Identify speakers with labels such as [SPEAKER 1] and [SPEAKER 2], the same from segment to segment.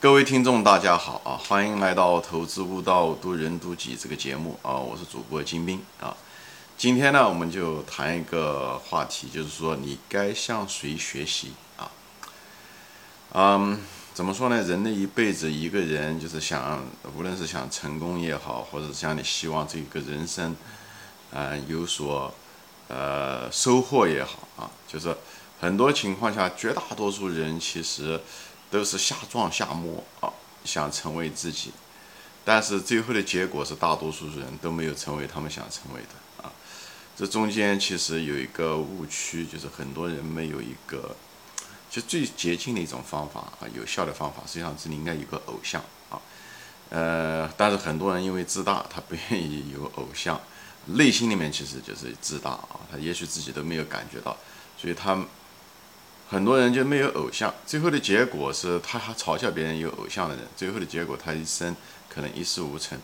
[SPEAKER 1] 各位听众，大家好啊！欢迎来到《投资悟道，渡人渡己》这个节目啊！我是主播金兵啊。今天呢，我们就谈一个话题，就是说你该向谁学习啊？嗯，怎么说呢？人的一辈子，一个人就是想，无论是想成功也好，或者是想你希望这个人生，嗯，有所呃收获也好啊，就是很多情况下，绝大多数人其实。都是瞎撞瞎摸啊，想成为自己，但是最后的结果是大多数人都没有成为他们想成为的啊。这中间其实有一个误区，就是很多人没有一个，就最捷径的一种方法啊，有效的方法，实际上是你应该有个偶像啊。呃，但是很多人因为自大，他不愿意有偶像，内心里面其实就是自大啊，他也许自己都没有感觉到，所以他。很多人就没有偶像，最后的结果是他还嘲笑别人有偶像的人，最后的结果他一生可能一事无成。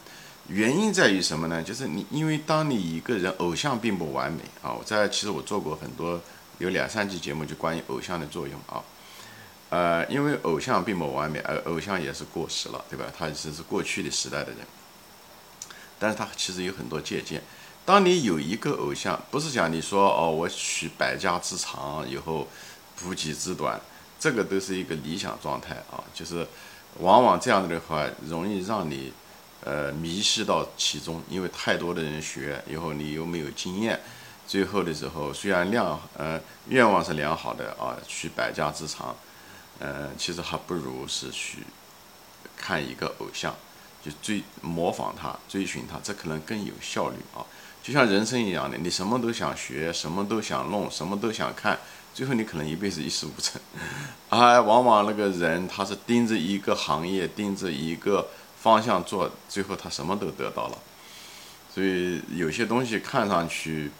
[SPEAKER 1] 原因在于什么呢？就是你，因为当你一个人偶像并不完美啊。我在其实我做过很多有两三期节目，就关于偶像的作用啊。呃，因为偶像并不完美，而偶像也是过时了，对吧？他只是过去的时代的人，但是他其实有很多借鉴。当你有一个偶像，不是讲你说哦，我取百家之长以后。补己之短，这个都是一个理想状态啊，就是往往这样子的话，容易让你呃迷失到其中，因为太多的人学以后，你又没有经验，最后的时候虽然量呃愿望是良好的啊，取百家之长，呃，其实还不如是去看一个偶像，就追模仿他，追寻他，这可能更有效率啊。就像人生一样的，你什么都想学，什么都想弄，什么都想看。最后你可能一辈子一事无成，而 往往那个人他是盯着一个行业，盯着一个方向做，最后他什么都得到了。所以有些东西看上去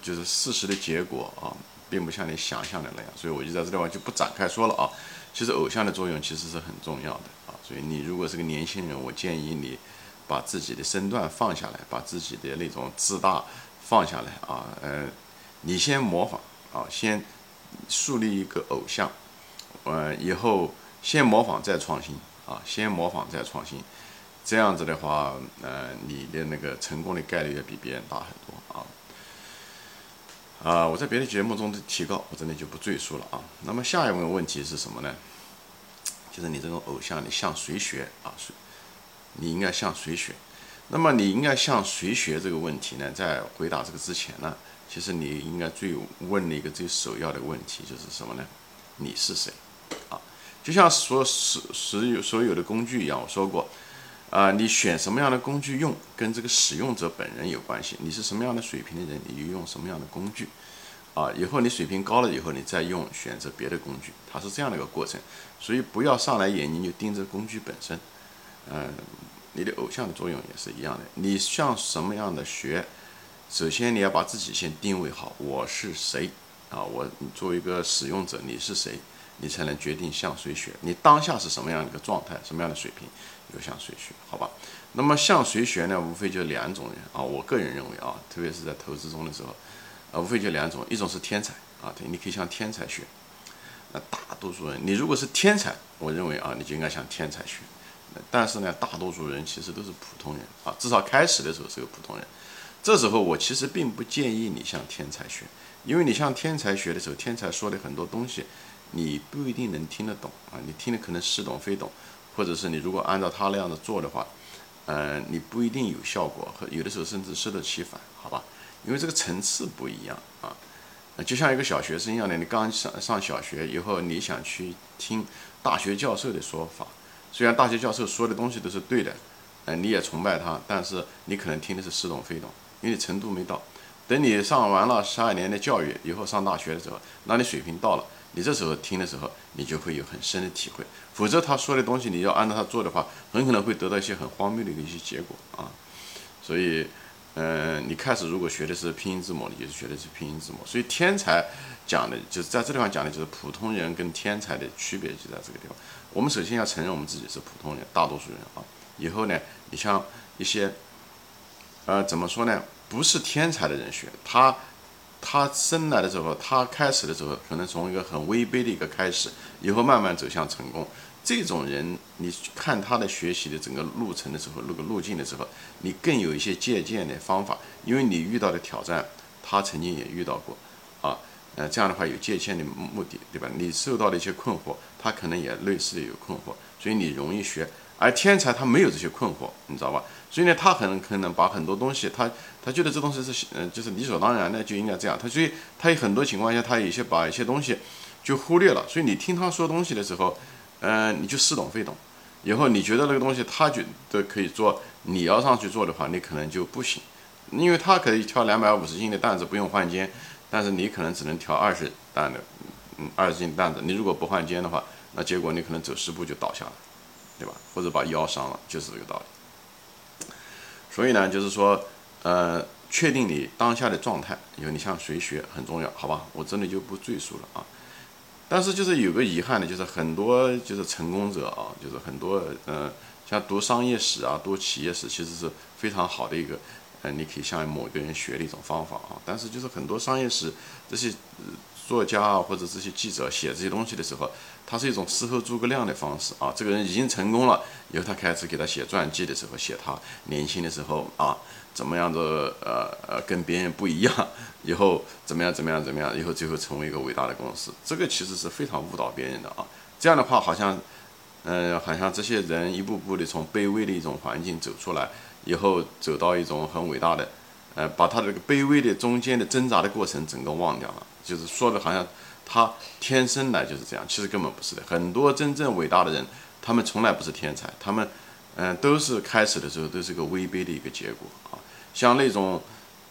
[SPEAKER 1] 就是事实的结果啊，并不像你想象的那样。所以我就在这地方就不展开说了啊。其实偶像的作用其实是很重要的啊。所以你如果是个年轻人，我建议你把自己的身段放下来，把自己的那种自大放下来啊。呃，你先模仿啊，先。树立一个偶像，呃，以后先模仿再创新啊，先模仿再创新，这样子的话，呃，你的那个成功的概率要比别人大很多啊。啊，我在别的节目中的提高，我真的就不赘述了啊。那么下一个问题是什么呢？就是你这种偶像，你向谁学啊？谁？你应该向谁学？那么你应该向谁学这个问题呢？在回答这个之前呢？其实你应该最问的一个最首要的问题就是什么呢？你是谁？啊，就像所使使有所有的工具一样，我说过，啊，你选什么样的工具用，跟这个使用者本人有关系。你是什么样的水平的人，你就用什么样的工具。啊，以后你水平高了以后，你再用选择别的工具，它是这样的一个过程。所以不要上来眼睛就盯着工具本身。嗯，你的偶像的作用也是一样的。你向什么样的学？首先，你要把自己先定位好，我是谁啊？我作为一个使用者，你是谁？你才能决定向谁学。你当下是什么样的一个状态，什么样的水平，就向谁学，好吧？那么向谁学呢？无非就两种人啊。我个人认为啊，特别是在投资中的时候，啊，无非就两种，一种是天才啊，对，你可以向天才学。那大多数人，你如果是天才，我认为啊，你就应该向天才学。但是呢，大多数人其实都是普通人啊，至少开始的时候是个普通人。这时候我其实并不建议你向天才学，因为你向天才学的时候，天才说的很多东西，你不一定能听得懂啊，你听的可能似懂非懂，或者是你如果按照他那样子做的话，嗯，你不一定有效果，和有的时候甚至适得其反，好吧？因为这个层次不一样啊，就像一个小学生一样的，你刚上上小学以后，你想去听大学教授的说法，虽然大学教授说的东西都是对的，嗯，你也崇拜他，但是你可能听的是似懂非懂。因为程度没到，等你上完了十二年的教育以后，上大学的时候，那你水平到了，你这时候听的时候，你就会有很深的体会。否则他说的东西，你要按照他做的话，很可能会得到一些很荒谬的一些结果啊。所以，嗯，你开始如果学的是拼音字母，你就是学的是拼音字母。所以天才讲的就是在这地方讲的就是普通人跟天才的区别就在这个地方。我们首先要承认我们自己是普通人，大多数人啊。以后呢，你像一些。呃，怎么说呢？不是天才的人学，他，他生来的时候，他开始的时候，可能从一个很微卑的一个开始，以后慢慢走向成功。这种人，你看他的学习的整个路程的时候，那个路径的时候，你更有一些借鉴的方法，因为你遇到的挑战，他曾经也遇到过，啊，呃，这样的话有借鉴的目的，对吧？你受到的一些困惑，他可能也类似的有困惑，所以你容易学。而天才他没有这些困惑，你知道吧？所以呢，他很可能把很多东西，他他觉得这东西是嗯，就是理所当然的就应该这样。他所以他有很多情况下，他有些把一些东西就忽略了。所以你听他说东西的时候，嗯，你就似懂非懂。以后你觉得那个东西他觉得可以做，你要上去做的话，你可能就不行，因为他可以挑两百五十斤的担子不用换肩，但是你可能只能挑二十担的，嗯，二十斤担子。你如果不换肩的话，那结果你可能走十步就倒下了。对吧？或者把腰伤了，就是这个道理。所以呢，就是说，呃，确定你当下的状态，有你向谁学很重要，好吧？我这里就不赘述了啊。但是就是有个遗憾呢，就是很多就是成功者啊，就是很多呃，像读商业史啊，读企业史，其实是非常好的一个，呃，你可以向某个人学的一种方法啊。但是就是很多商业史这些。作家啊，或者这些记者写这些东西的时候，他是一种事后诸葛亮的方式啊。这个人已经成功了，以后他开始给他写传记的时候，写他年轻的时候啊，怎么样的呃呃跟别人不一样，以后怎么样怎么样怎么样，以后最后成为一个伟大的公司。这个其实是非常误导别人的啊。这样的话，好像嗯，好像这些人一步步的从卑微的一种环境走出来，以后走到一种很伟大的，呃，把他这个卑微的中间的挣扎的过程整个忘掉了。就是说的好像他天生来就是这样，其实根本不是的。很多真正伟大的人，他们从来不是天才，他们嗯都是开始的时候都是个微卑的一个结果啊。像那种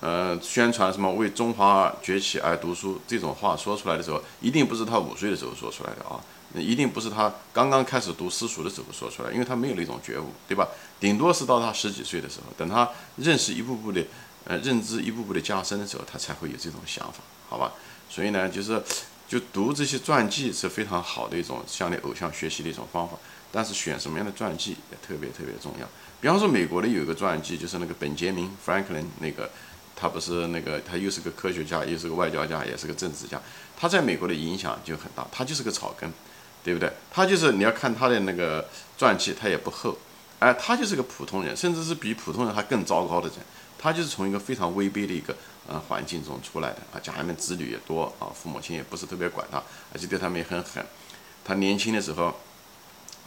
[SPEAKER 1] 呃宣传什么为中华崛起而读书这种话说出来的时候，一定不是他五岁的时候说出来的啊，一定不是他刚刚开始读私塾的时候说出来，因为他没有那种觉悟，对吧？顶多是到他十几岁的时候，等他认识一步步的呃认知一步步的加深的时候，他才会有这种想法，好吧？所以呢，就是就读这些传记是非常好的一种向你偶像学习的一种方法。但是选什么样的传记也特别特别重要。比方说，美国的有一个传记，就是那个本杰明·弗兰克林，那个他不是那个他又是个科学家，又是个外交家，也是个政治家。他在美国的影响就很大。他就是个草根，对不对？他就是你要看他的那个传记，他也不厚，哎，他就是个普通人，甚至是比普通人还更糟糕的人。他就是从一个非常微卑的一个。呃，环境中出来的啊，家里面子女也多啊，父母亲也不是特别管他，而且对他们也很狠。他年轻的时候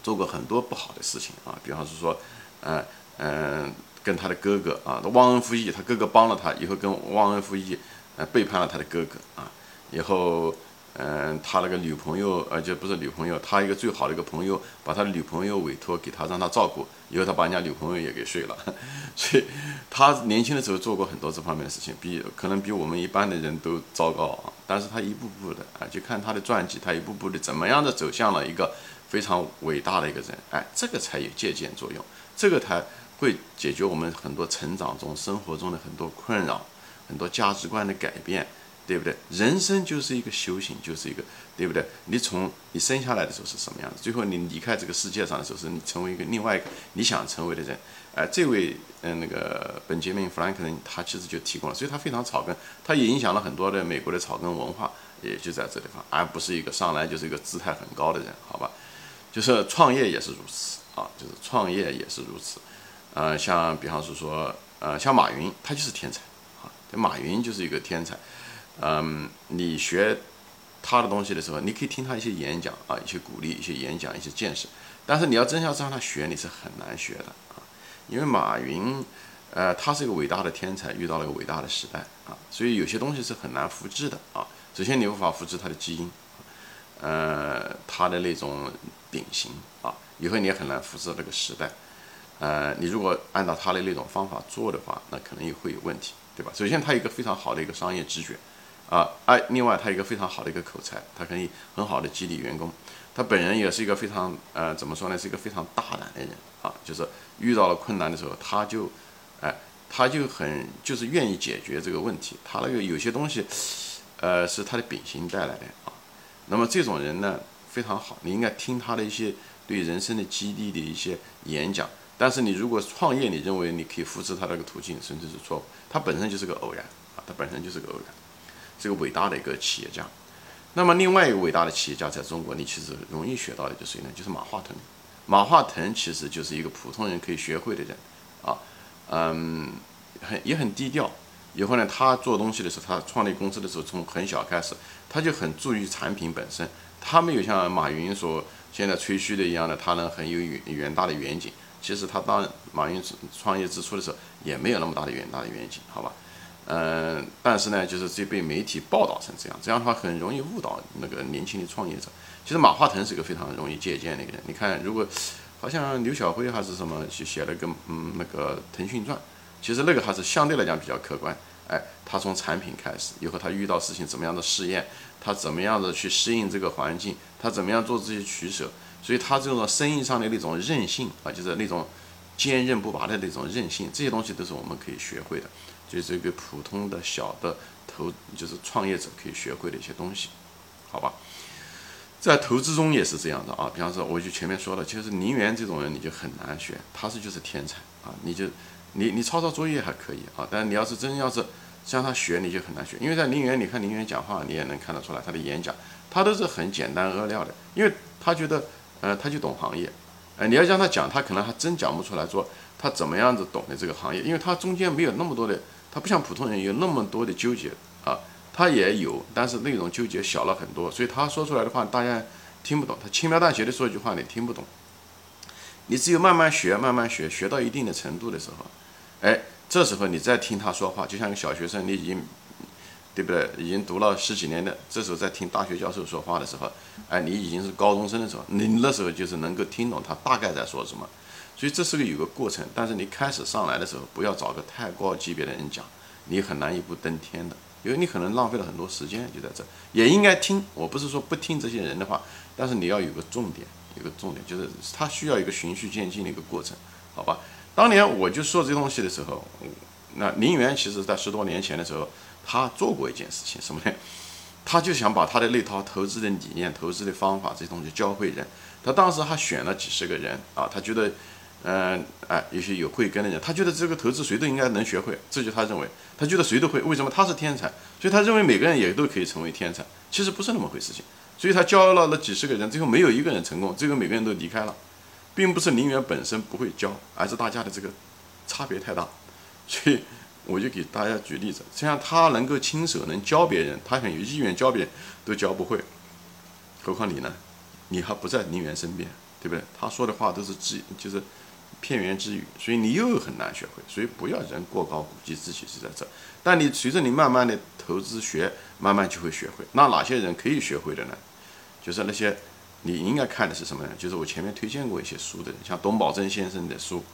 [SPEAKER 1] 做过很多不好的事情啊，比方是说，呃嗯，跟他的哥哥啊，忘恩负义，他哥哥帮了他，以后跟忘恩负义，呃，背叛了他的哥哥啊，以后。嗯，他那个女朋友，而且不是女朋友，他一个最好的一个朋友，把他女朋友委托给他，让他照顾，以后他把人家女朋友也给睡了，所以他年轻的时候做过很多这方面的事情，比可能比我们一般的人都糟糕啊。但是他一步步的啊，就看他的传记，他一步步的怎么样的走向了一个非常伟大的一个人，哎，这个才有借鉴作用，这个才会解决我们很多成长中、生活中的很多困扰，很多价值观的改变。对不对？人生就是一个修行，就是一个，对不对？你从你生下来的时候是什么样子，最后你离开这个世界上的时候，是你成为一个另外一个你想成为的人。哎，这位嗯，那个本杰明·弗兰克林，他其实就提供了，所以他非常草根，他也影响了很多的美国的草根文化，也就在这地方，而不是一个上来就是一个姿态很高的人，好吧？就是创业也是如此啊，就是创业也是如此。呃，像比方是说，呃，像马云，他就是天才啊，马云就是一个天才。嗯，你学他的东西的时候，你可以听他一些演讲啊，一些鼓励，一些演讲，一些见识。但是你要真要让他学，你是很难学的啊。因为马云，呃，他是一个伟大的天才，遇到了一个伟大的时代啊，所以有些东西是很难复制的啊。首先，你无法复制他的基因，呃，他的那种秉性啊，以后你也很难复制这个时代。呃，你如果按照他的那种方法做的话，那可能也会有问题，对吧？首先，他有一个非常好的一个商业直觉。啊，哎，另外他一个非常好的一个口才，他可以很好的激励员工。他本人也是一个非常，呃，怎么说呢，是一个非常大胆的人啊。就是遇到了困难的时候，他就，哎，他就很就是愿意解决这个问题。他那个有些东西，呃，是他的秉性带来的啊。那么这种人呢，非常好，你应该听他的一些对人生的激励的一些演讲。但是你如果创业，你认为你可以复制他那个途径，甚至是错误。他本身就是个偶然啊，他本身就是个偶然。这个伟大的一个企业家，那么另外一个伟大的企业家在中国，你其实容易学到的就是谁呢？就是马化腾。马化腾其实就是一个普通人可以学会的人，啊，嗯，很也很低调。以后呢，他做东西的时候，他创立公司的时候，从很小开始，他就很注意产品本身。他没有像马云所现在吹嘘的一样的，他呢很有远远大的远景。其实他当马云创业之初的时候，也没有那么大的远大的远景，好吧？嗯，但是呢，就是这被媒体报道成这样，这样的话很容易误导那个年轻的创业者。其实马化腾是一个非常容易借鉴的一个人。你看，如果好像刘晓辉还是什么写写了个嗯那个腾讯传，其实那个还是相对来讲比较客观。哎，他从产品开始，以后他遇到事情怎么样的试验，他怎么样的去适应这个环境，他怎么样做这些取舍，所以他这种生意上的那种韧性啊，就是那种坚韧不拔的那种韧性，这些东西都是我们可以学会的，就是一个普通的小的投就是创业者可以学会的一些东西，好吧？在投资中也是这样的啊，比方说我就前面说了，其实林园这种人你就很难学，他是就是天才啊，你就。你你抄抄作业还可以啊，但你要是真要是向他学，你就很难学。因为在陵园，你看陵园讲话，你也能看得出来他的演讲，他都是很简单扼要的，因为他觉得，呃，他就懂行业，呃，你要让他讲，他可能还真讲不出来，说他怎么样子懂的这个行业，因为他中间没有那么多的，他不像普通人有那么多的纠结啊，他也有，但是那种纠结小了很多，所以他说出来的话大家听不懂，他轻描淡写的说一句话你听不懂，你只有慢慢学，慢慢学，学到一定的程度的时候。哎，这时候你再听他说话，就像个小学生，你已经，对不对？已经读了十几年的，这时候在听大学教授说话的时候，哎，你已经是高中生的时候，你那时候就是能够听懂他大概在说什么。所以这是个有个过程，但是你开始上来的时候，不要找个太高级别的人讲，你很难一步登天的，因为你可能浪费了很多时间，就在这。也应该听，我不是说不听这些人的话，但是你要有个重点，有个重点，就是他需要一个循序渐进的一个过程，好吧？当年我就说这东西的时候，那林园其实在十多年前的时候，他做过一件事情，什么呢？他就想把他的那套投资的理念、投资的方法这些东西教会人。他当时还选了几十个人啊，他觉得，嗯，哎，有些有慧根的人，他觉得这个投资谁都应该能学会，这就他认为，他觉得谁都会。为什么他是天才？所以他认为每个人也都可以成为天才。其实不是那么回事情。所以他教了那几十个人，最后没有一个人成功，最后每个人都离开了。并不是林园本身不会教，而是大家的这个差别太大，所以我就给大家举例子，像他能够亲手能教别人，他很有意愿教别人，都教不会，何况你呢？你还不在林园身边，对不对？他说的话都是自就是片言之语，所以你又很难学会。所以不要人过高估计自己是在这，但你随着你慢慢的投资学，慢慢就会学会。那哪些人可以学会的呢？就是那些。你应该看的是什么呢？就是我前面推荐过一些书的人，像董宝珍先生的书，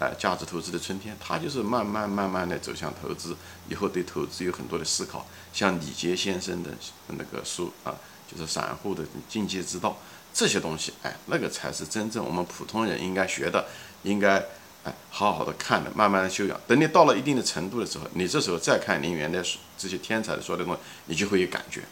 [SPEAKER 1] 哎，价值投资的春天，他就是慢慢慢慢的走向投资，以后对投资有很多的思考。像李杰先生的那个书啊，就是散户的境界之道，这些东西，哎，那个才是真正我们普通人应该学的，应该哎好好的看的，慢慢的修养。等你到了一定的程度的时候，你这时候再看林园的，这些天才的说的东西，你就会有感觉。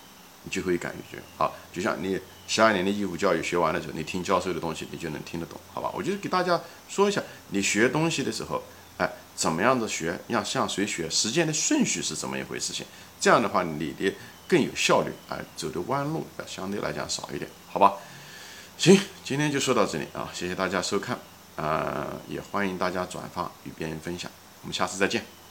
[SPEAKER 1] 你就会感觉好，就像你十二年的义务教育学完了之后，你听教授的东西，你就能听得懂，好吧？我就给大家说一下，你学东西的时候，哎，怎么样的学，要向谁学，时间的顺序是怎么一回事？情这样的话，你的更有效率，哎，走的弯路要相对来讲少一点，好吧？行，今天就说到这里啊，谢谢大家收看，呃，也欢迎大家转发与别人分享，我们下次再见。